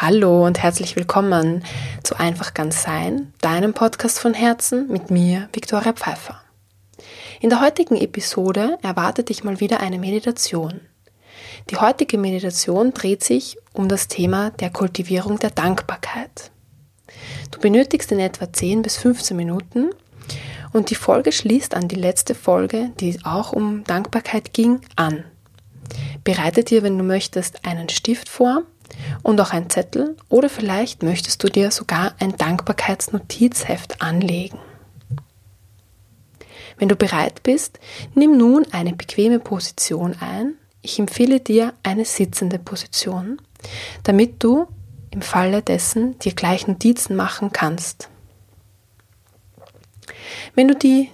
Hallo und herzlich willkommen zu Einfach ganz sein, deinem Podcast von Herzen mit mir, Viktoria Pfeiffer. In der heutigen Episode erwartet dich mal wieder eine Meditation. Die heutige Meditation dreht sich um das Thema der Kultivierung der Dankbarkeit. Du benötigst in etwa 10 bis 15 Minuten und die Folge schließt an die letzte Folge, die auch um Dankbarkeit ging, an. Bereite dir, wenn du möchtest, einen Stift vor und auch ein Zettel oder vielleicht möchtest du dir sogar ein Dankbarkeitsnotizheft anlegen. Wenn du bereit bist, nimm nun eine bequeme Position ein. Ich empfehle dir eine sitzende Position, damit du im Falle dessen dir gleich Notizen machen kannst. Wenn du die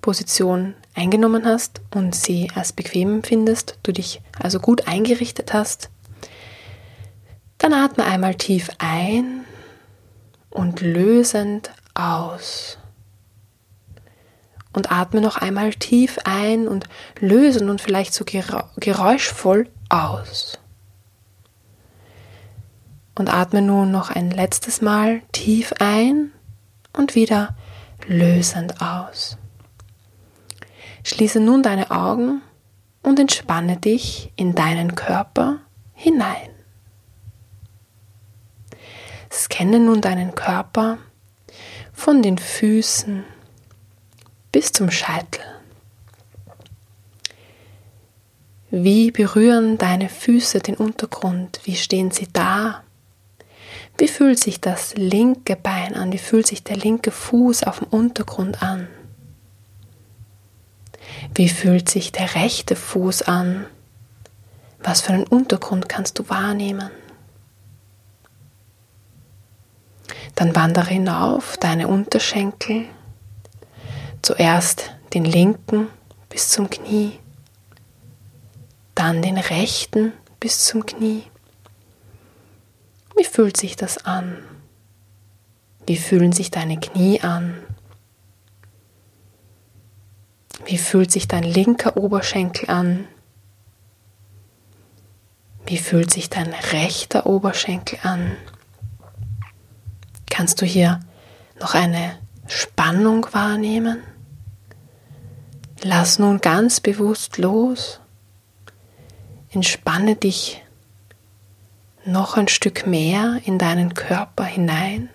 Position eingenommen hast und sie als bequem empfindest, du dich also gut eingerichtet hast, dann atme einmal tief ein und lösend aus. Und atme noch einmal tief ein und lösend und vielleicht so geräuschvoll aus. Und atme nun noch ein letztes Mal tief ein und wieder lösend aus. Schließe nun deine Augen und entspanne dich in deinen Körper hinein. Scanne nun deinen Körper von den Füßen bis zum Scheitel. Wie berühren deine Füße den Untergrund? Wie stehen sie da? Wie fühlt sich das linke Bein an? Wie fühlt sich der linke Fuß auf dem Untergrund an? Wie fühlt sich der rechte Fuß an? Was für einen Untergrund kannst du wahrnehmen? Dann wandere hinauf deine Unterschenkel, zuerst den linken bis zum Knie, dann den rechten bis zum Knie. Wie fühlt sich das an? Wie fühlen sich deine Knie an? Wie fühlt sich dein linker Oberschenkel an? Wie fühlt sich dein rechter Oberschenkel an? Kannst du hier noch eine Spannung wahrnehmen? Lass nun ganz bewusst los. Entspanne dich noch ein Stück mehr in deinen Körper hinein.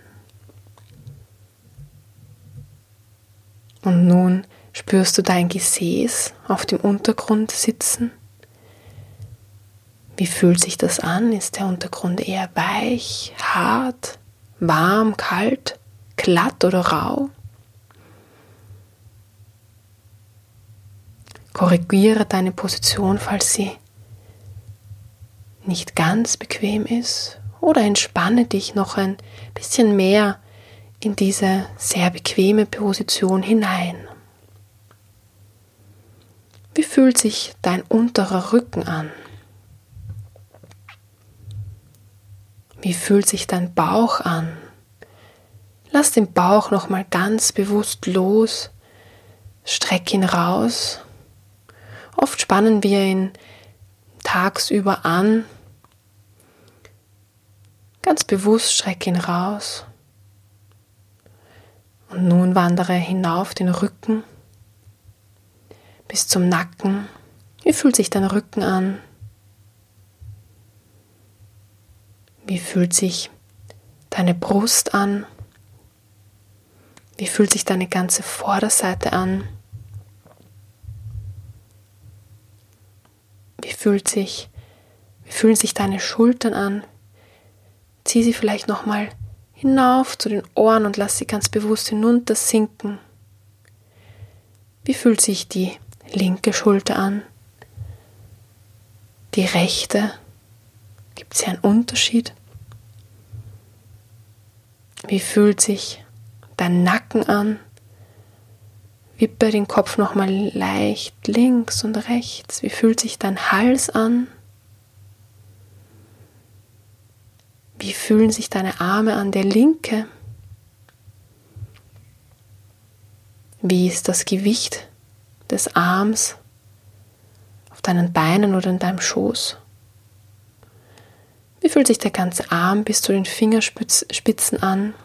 Und nun spürst du dein Gesäß auf dem Untergrund sitzen. Wie fühlt sich das an? Ist der Untergrund eher weich, hart? Warm, kalt, glatt oder rau. Korrigiere deine Position, falls sie nicht ganz bequem ist oder entspanne dich noch ein bisschen mehr in diese sehr bequeme Position hinein. Wie fühlt sich dein unterer Rücken an? Wie fühlt sich dein Bauch an? Lass den Bauch noch mal ganz bewusst los. Streck ihn raus. Oft spannen wir ihn tagsüber an. Ganz bewusst streck ihn raus. Und nun wandere hinauf den Rücken bis zum Nacken. Wie fühlt sich dein Rücken an? Wie fühlt sich deine Brust an? Wie fühlt sich deine ganze Vorderseite an? Wie fühlt sich, wie fühlen sich deine Schultern an? Zieh sie vielleicht nochmal hinauf zu den Ohren und lass sie ganz bewusst hinunter sinken. Wie fühlt sich die linke Schulter an? Die rechte? Gibt es hier einen Unterschied? Wie fühlt sich dein Nacken an? Wippe den Kopf nochmal leicht links und rechts. Wie fühlt sich dein Hals an? Wie fühlen sich deine Arme an der linke? Wie ist das Gewicht des Arms auf deinen Beinen oder in deinem Schoß? Wie fühlt sich der ganze Arm bis zu den Fingerspitzen an?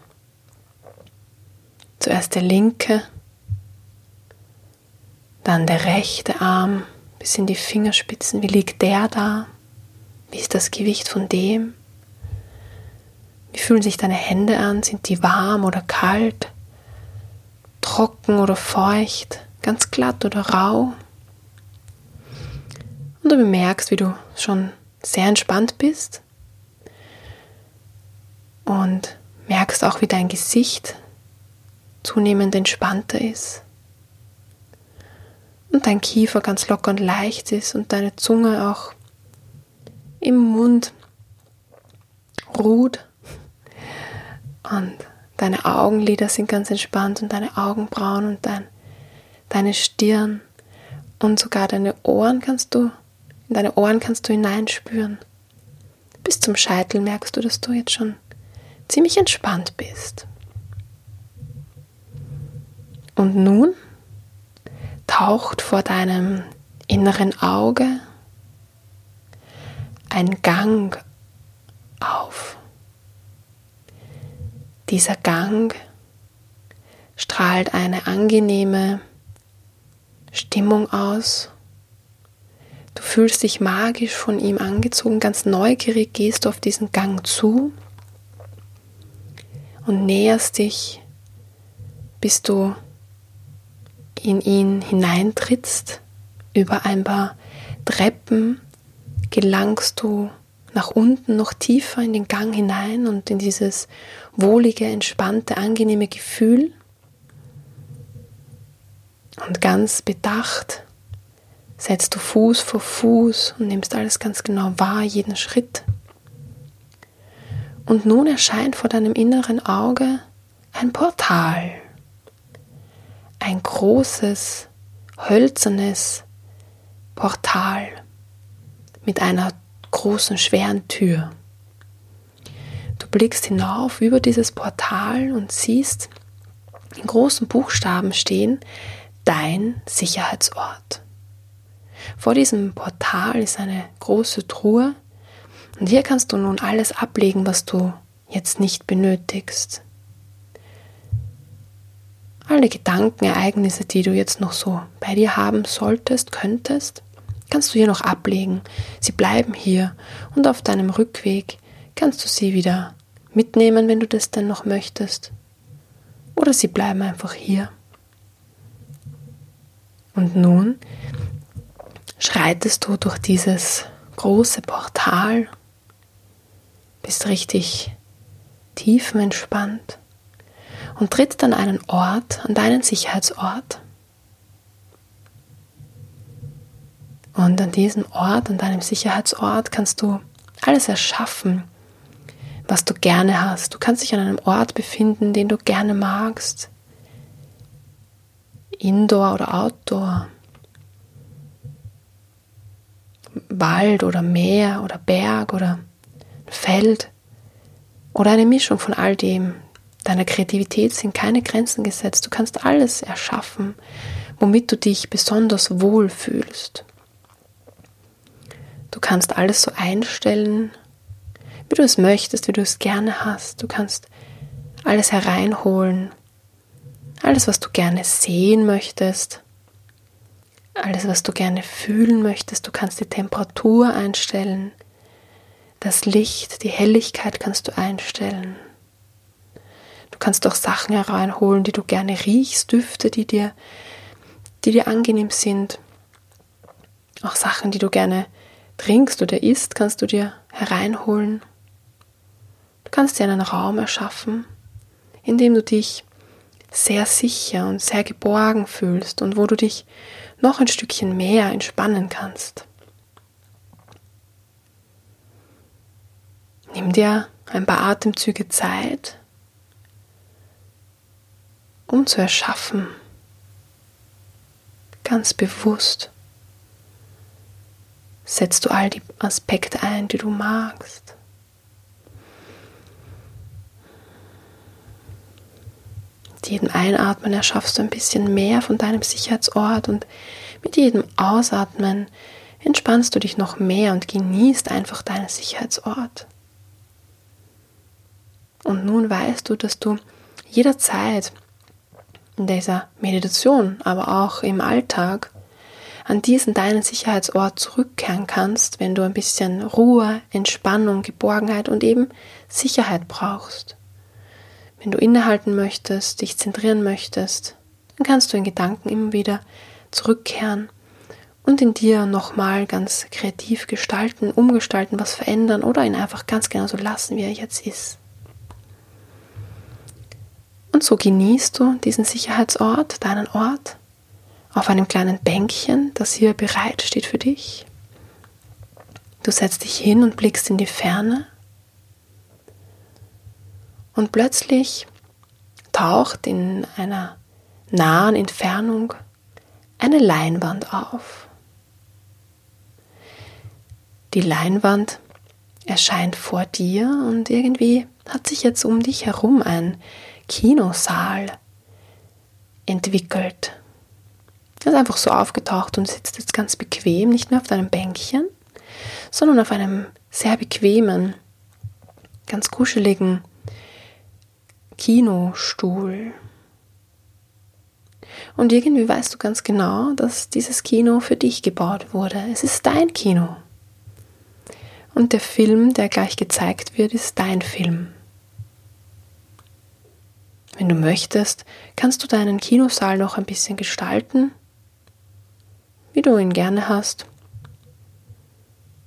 Zuerst der linke, dann der rechte Arm bis in die Fingerspitzen. Wie liegt der da? Wie ist das Gewicht von dem? Wie fühlen sich deine Hände an? Sind die warm oder kalt? Trocken oder feucht? Ganz glatt oder rau? Und du bemerkst, wie du schon sehr entspannt bist und merkst auch, wie dein Gesicht zunehmend entspannter ist und dein Kiefer ganz locker und leicht ist und deine Zunge auch im Mund ruht und deine Augenlider sind ganz entspannt und deine Augenbrauen und dein, deine Stirn und sogar deine Ohren kannst du, in deine Ohren kannst du hineinspüren. Bis zum Scheitel merkst du, dass du jetzt schon ziemlich entspannt bist. Und nun taucht vor deinem inneren Auge ein Gang auf. Dieser Gang strahlt eine angenehme Stimmung aus. Du fühlst dich magisch von ihm angezogen, ganz neugierig gehst du auf diesen Gang zu und näherst dich, bis du in ihn hineintrittst. Über ein paar Treppen gelangst du nach unten noch tiefer in den Gang hinein und in dieses wohlige, entspannte, angenehme Gefühl. Und ganz bedacht setzt du Fuß vor Fuß und nimmst alles ganz genau wahr, jeden Schritt. Und nun erscheint vor deinem inneren Auge ein Portal. Ein großes, hölzernes Portal mit einer großen, schweren Tür. Du blickst hinauf über dieses Portal und siehst in großen Buchstaben stehen, dein Sicherheitsort. Vor diesem Portal ist eine große Truhe und hier kannst du nun alles ablegen, was du jetzt nicht benötigst. Alle Gedanken, Ereignisse, die du jetzt noch so bei dir haben solltest, könntest, kannst du hier noch ablegen. Sie bleiben hier und auf deinem Rückweg kannst du sie wieder mitnehmen, wenn du das denn noch möchtest. Oder sie bleiben einfach hier. Und nun schreitest du durch dieses große Portal bist richtig tiefenentspannt und trittst an einen Ort, an deinen Sicherheitsort. Und an diesem Ort, an deinem Sicherheitsort kannst du alles erschaffen, was du gerne hast. Du kannst dich an einem Ort befinden, den du gerne magst. Indoor oder Outdoor. Wald oder Meer oder Berg oder Feld oder eine Mischung von all dem. Deiner Kreativität sind keine Grenzen gesetzt. Du kannst alles erschaffen, womit du dich besonders wohl fühlst. Du kannst alles so einstellen, wie du es möchtest, wie du es gerne hast. Du kannst alles hereinholen, alles, was du gerne sehen möchtest, alles, was du gerne fühlen möchtest. Du kannst die Temperatur einstellen, das Licht, die Helligkeit kannst du einstellen. Du kannst auch Sachen hereinholen, die du gerne riechst, Düfte, die dir, die dir angenehm sind. Auch Sachen, die du gerne trinkst oder isst, kannst du dir hereinholen. Du kannst dir einen Raum erschaffen, in dem du dich sehr sicher und sehr geborgen fühlst und wo du dich noch ein Stückchen mehr entspannen kannst. Nimm dir ein paar Atemzüge Zeit, um zu erschaffen, ganz bewusst. Setzt du all die Aspekte ein, die du magst. Mit jedem Einatmen erschaffst du ein bisschen mehr von deinem Sicherheitsort und mit jedem Ausatmen entspannst du dich noch mehr und genießt einfach deinen Sicherheitsort. Und nun weißt du, dass du jederzeit in dieser Meditation, aber auch im Alltag an diesen deinen Sicherheitsort zurückkehren kannst, wenn du ein bisschen Ruhe, Entspannung, Geborgenheit und eben Sicherheit brauchst. Wenn du innehalten möchtest, dich zentrieren möchtest, dann kannst du in Gedanken immer wieder zurückkehren und in dir nochmal ganz kreativ gestalten, umgestalten, was verändern oder ihn einfach ganz genau so lassen, wie er jetzt ist. Und so genießt du diesen Sicherheitsort, deinen Ort, auf einem kleinen Bänkchen, das hier bereit steht für dich. Du setzt dich hin und blickst in die Ferne. Und plötzlich taucht in einer nahen Entfernung eine Leinwand auf. Die Leinwand erscheint vor dir und irgendwie hat sich jetzt um dich herum ein Kinosaal entwickelt. Er ist einfach so aufgetaucht und sitzt jetzt ganz bequem, nicht mehr auf deinem Bänkchen, sondern auf einem sehr bequemen, ganz kuscheligen Kinostuhl. Und irgendwie weißt du ganz genau, dass dieses Kino für dich gebaut wurde. Es ist dein Kino. Und der Film, der gleich gezeigt wird, ist dein Film. Wenn du möchtest, kannst du deinen Kinosaal noch ein bisschen gestalten, wie du ihn gerne hast.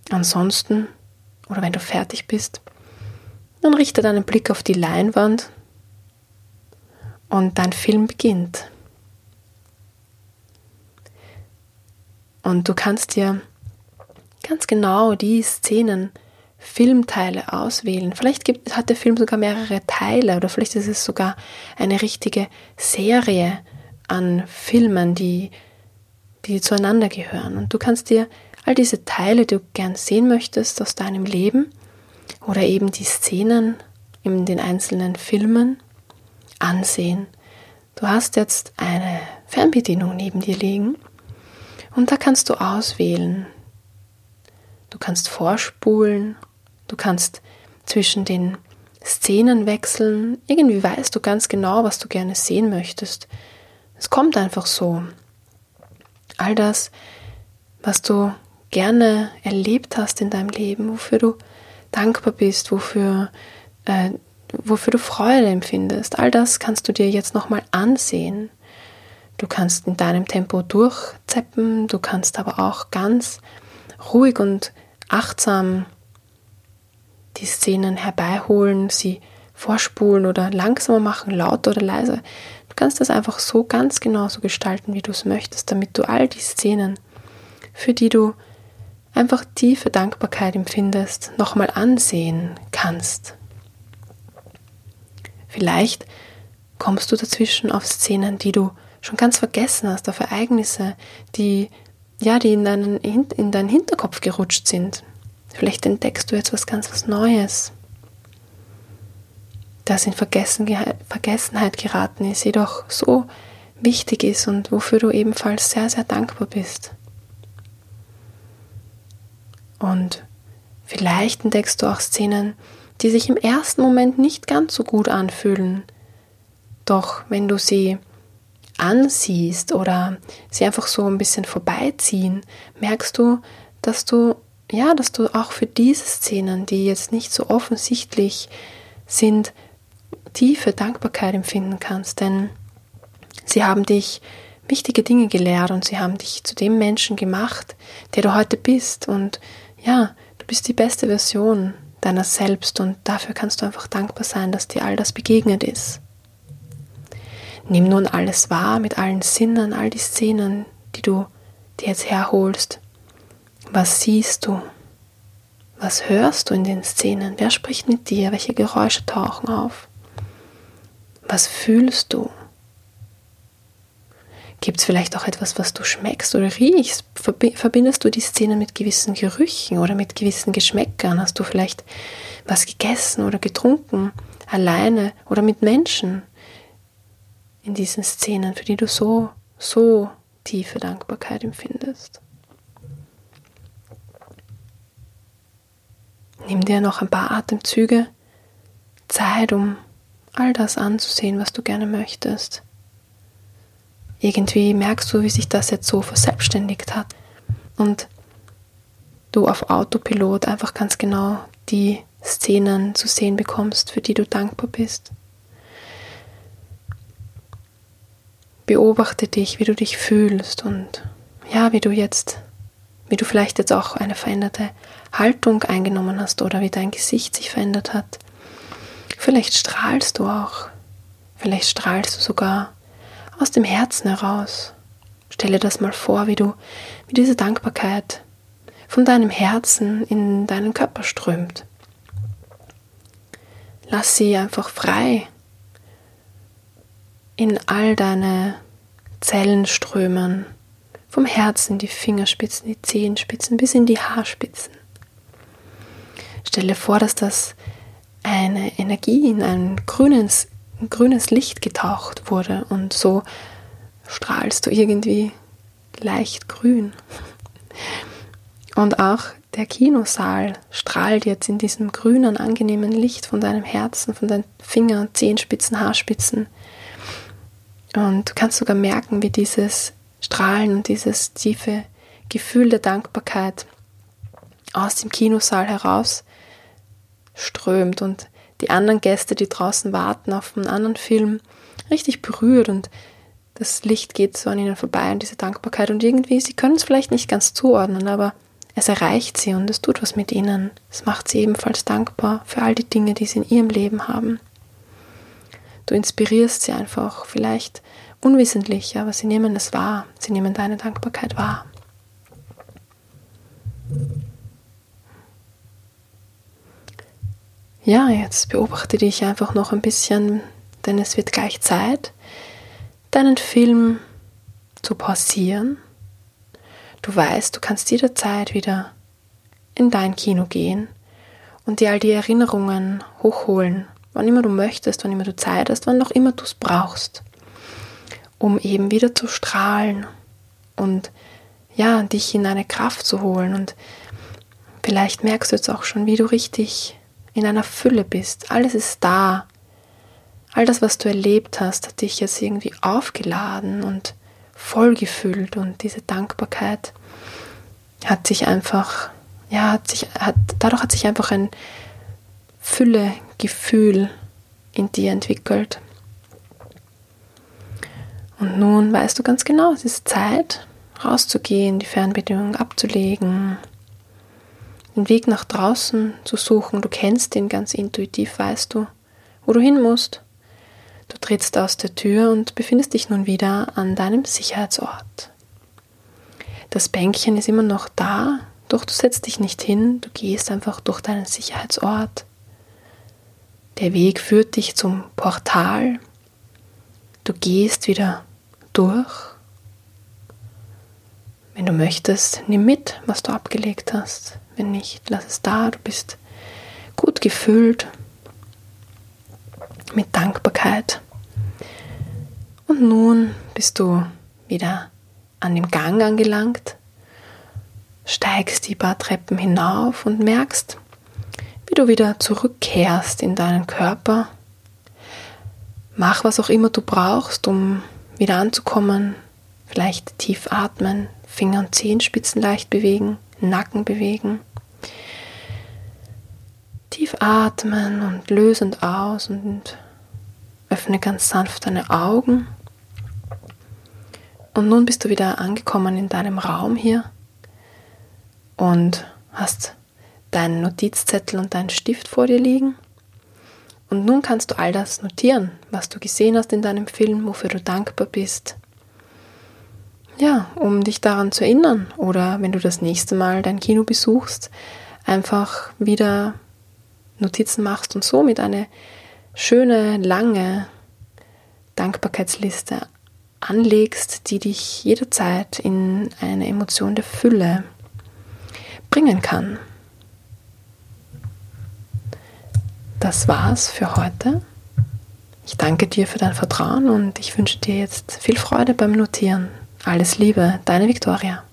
Ansonsten, oder wenn du fertig bist, dann richte deinen Blick auf die Leinwand und dein Film beginnt. Und du kannst dir ganz genau die Szenen Filmteile auswählen. Vielleicht gibt, hat der Film sogar mehrere Teile oder vielleicht ist es sogar eine richtige Serie an Filmen, die, die zueinander gehören. Und du kannst dir all diese Teile, die du gern sehen möchtest aus deinem Leben oder eben die Szenen in den einzelnen Filmen ansehen. Du hast jetzt eine Fernbedienung neben dir liegen und da kannst du auswählen. Du kannst vorspulen Du kannst zwischen den Szenen wechseln. Irgendwie weißt du ganz genau, was du gerne sehen möchtest. Es kommt einfach so. All das, was du gerne erlebt hast in deinem Leben, wofür du dankbar bist, wofür, äh, wofür du Freude empfindest, all das kannst du dir jetzt nochmal ansehen. Du kannst in deinem Tempo durchzeppen, du kannst aber auch ganz ruhig und achtsam die Szenen herbeiholen, sie vorspulen oder langsamer machen, lauter oder leiser. Du kannst das einfach so ganz genauso gestalten, wie du es möchtest, damit du all die Szenen, für die du einfach tiefe Dankbarkeit empfindest, nochmal ansehen kannst. Vielleicht kommst du dazwischen auf Szenen, die du schon ganz vergessen hast, auf Ereignisse, die ja, die in deinen, in deinen Hinterkopf gerutscht sind, Vielleicht entdeckst du jetzt was ganz was Neues, das in Vergessenheit geraten ist, jedoch so wichtig ist und wofür du ebenfalls sehr, sehr dankbar bist. Und vielleicht entdeckst du auch Szenen, die sich im ersten Moment nicht ganz so gut anfühlen. Doch wenn du sie ansiehst oder sie einfach so ein bisschen vorbeiziehen, merkst du, dass du ja, dass du auch für diese Szenen, die jetzt nicht so offensichtlich sind, tiefe Dankbarkeit empfinden kannst, denn sie haben dich wichtige Dinge gelehrt und sie haben dich zu dem Menschen gemacht, der du heute bist. Und ja, du bist die beste Version deiner selbst und dafür kannst du einfach dankbar sein, dass dir all das begegnet ist. Nimm nun alles wahr mit allen Sinnen, all die Szenen, die du dir jetzt herholst was siehst du? Was hörst du in den Szenen? Wer spricht mit dir? Welche Geräusche tauchen auf? Was fühlst du? Gibt es vielleicht auch etwas, was du schmeckst oder riechst? Verbindest du die Szenen mit gewissen Gerüchen oder mit gewissen Geschmäckern? Hast du vielleicht was gegessen oder getrunken, alleine oder mit Menschen in diesen Szenen, für die du so, so tiefe Dankbarkeit empfindest? Nimm dir noch ein paar Atemzüge Zeit, um all das anzusehen, was du gerne möchtest. Irgendwie merkst du, wie sich das jetzt so verselbstständigt hat und du auf Autopilot einfach ganz genau die Szenen zu sehen bekommst, für die du dankbar bist. Beobachte dich, wie du dich fühlst und ja, wie du jetzt, wie du vielleicht jetzt auch eine veränderte Haltung eingenommen hast oder wie dein Gesicht sich verändert hat. Vielleicht strahlst du auch. Vielleicht strahlst du sogar aus dem Herzen heraus. Stelle das mal vor, wie du, wie diese Dankbarkeit von deinem Herzen in deinen Körper strömt. Lass sie einfach frei in all deine Zellen strömen, vom Herzen die Fingerspitzen, die Zehenspitzen bis in die Haarspitzen. Stelle vor, dass das eine Energie in ein grünes, ein grünes Licht getaucht wurde und so strahlst du irgendwie leicht grün. Und auch der Kinosaal strahlt jetzt in diesem grünen, angenehmen Licht von deinem Herzen, von deinen Fingern, Zehenspitzen, Haarspitzen. Und du kannst sogar merken, wie dieses Strahlen und dieses tiefe Gefühl der Dankbarkeit aus dem Kinosaal heraus strömt und die anderen Gäste, die draußen warten auf einen anderen Film, richtig berührt und das Licht geht so an ihnen vorbei und diese Dankbarkeit und irgendwie, sie können es vielleicht nicht ganz zuordnen, aber es erreicht sie und es tut was mit ihnen. Es macht sie ebenfalls dankbar für all die Dinge, die sie in ihrem Leben haben. Du inspirierst sie einfach, vielleicht unwissentlich, aber sie nehmen es wahr. Sie nehmen deine Dankbarkeit wahr. Ja, jetzt beobachte dich einfach noch ein bisschen, denn es wird gleich Zeit, deinen Film zu pausieren Du weißt, du kannst jederzeit wieder in dein Kino gehen und dir all die Erinnerungen hochholen, wann immer du möchtest, wann immer du Zeit hast, wann auch immer du es brauchst, um eben wieder zu strahlen und ja, dich in eine Kraft zu holen. Und vielleicht merkst du jetzt auch schon, wie du richtig in einer Fülle bist. Alles ist da. All das, was du erlebt hast, hat dich jetzt irgendwie aufgeladen und vollgefüllt und diese Dankbarkeit hat sich einfach, ja, hat sich, hat, dadurch hat sich einfach ein Füllegefühl in dir entwickelt. Und nun weißt du ganz genau, es ist Zeit, rauszugehen, die Fernbedienung abzulegen, den Weg nach draußen zu suchen. Du kennst den ganz intuitiv, weißt du, wo du hin musst. Du trittst aus der Tür und befindest dich nun wieder an deinem Sicherheitsort. Das Bänkchen ist immer noch da, doch du setzt dich nicht hin, du gehst einfach durch deinen Sicherheitsort. Der Weg führt dich zum Portal. Du gehst wieder durch. Wenn du möchtest, nimm mit, was du abgelegt hast. Wenn nicht, lass es da. Du bist gut gefüllt mit Dankbarkeit. Und nun bist du wieder an dem Gang angelangt, steigst die paar Treppen hinauf und merkst, du wieder zurückkehrst in deinen Körper. Mach was auch immer du brauchst, um wieder anzukommen. Vielleicht tief atmen, Finger und Zehenspitzen leicht bewegen, Nacken bewegen. Tief atmen und lösend aus und öffne ganz sanft deine Augen. Und nun bist du wieder angekommen in deinem Raum hier und hast deinen Notizzettel und deinen Stift vor dir liegen. Und nun kannst du all das notieren, was du gesehen hast in deinem Film, wofür du dankbar bist. Ja, um dich daran zu erinnern oder wenn du das nächste Mal dein Kino besuchst, einfach wieder Notizen machst und somit eine schöne, lange Dankbarkeitsliste anlegst, die dich jederzeit in eine Emotion der Fülle bringen kann. Das war's für heute. Ich danke dir für dein Vertrauen und ich wünsche dir jetzt viel Freude beim Notieren. Alles Liebe, deine Viktoria.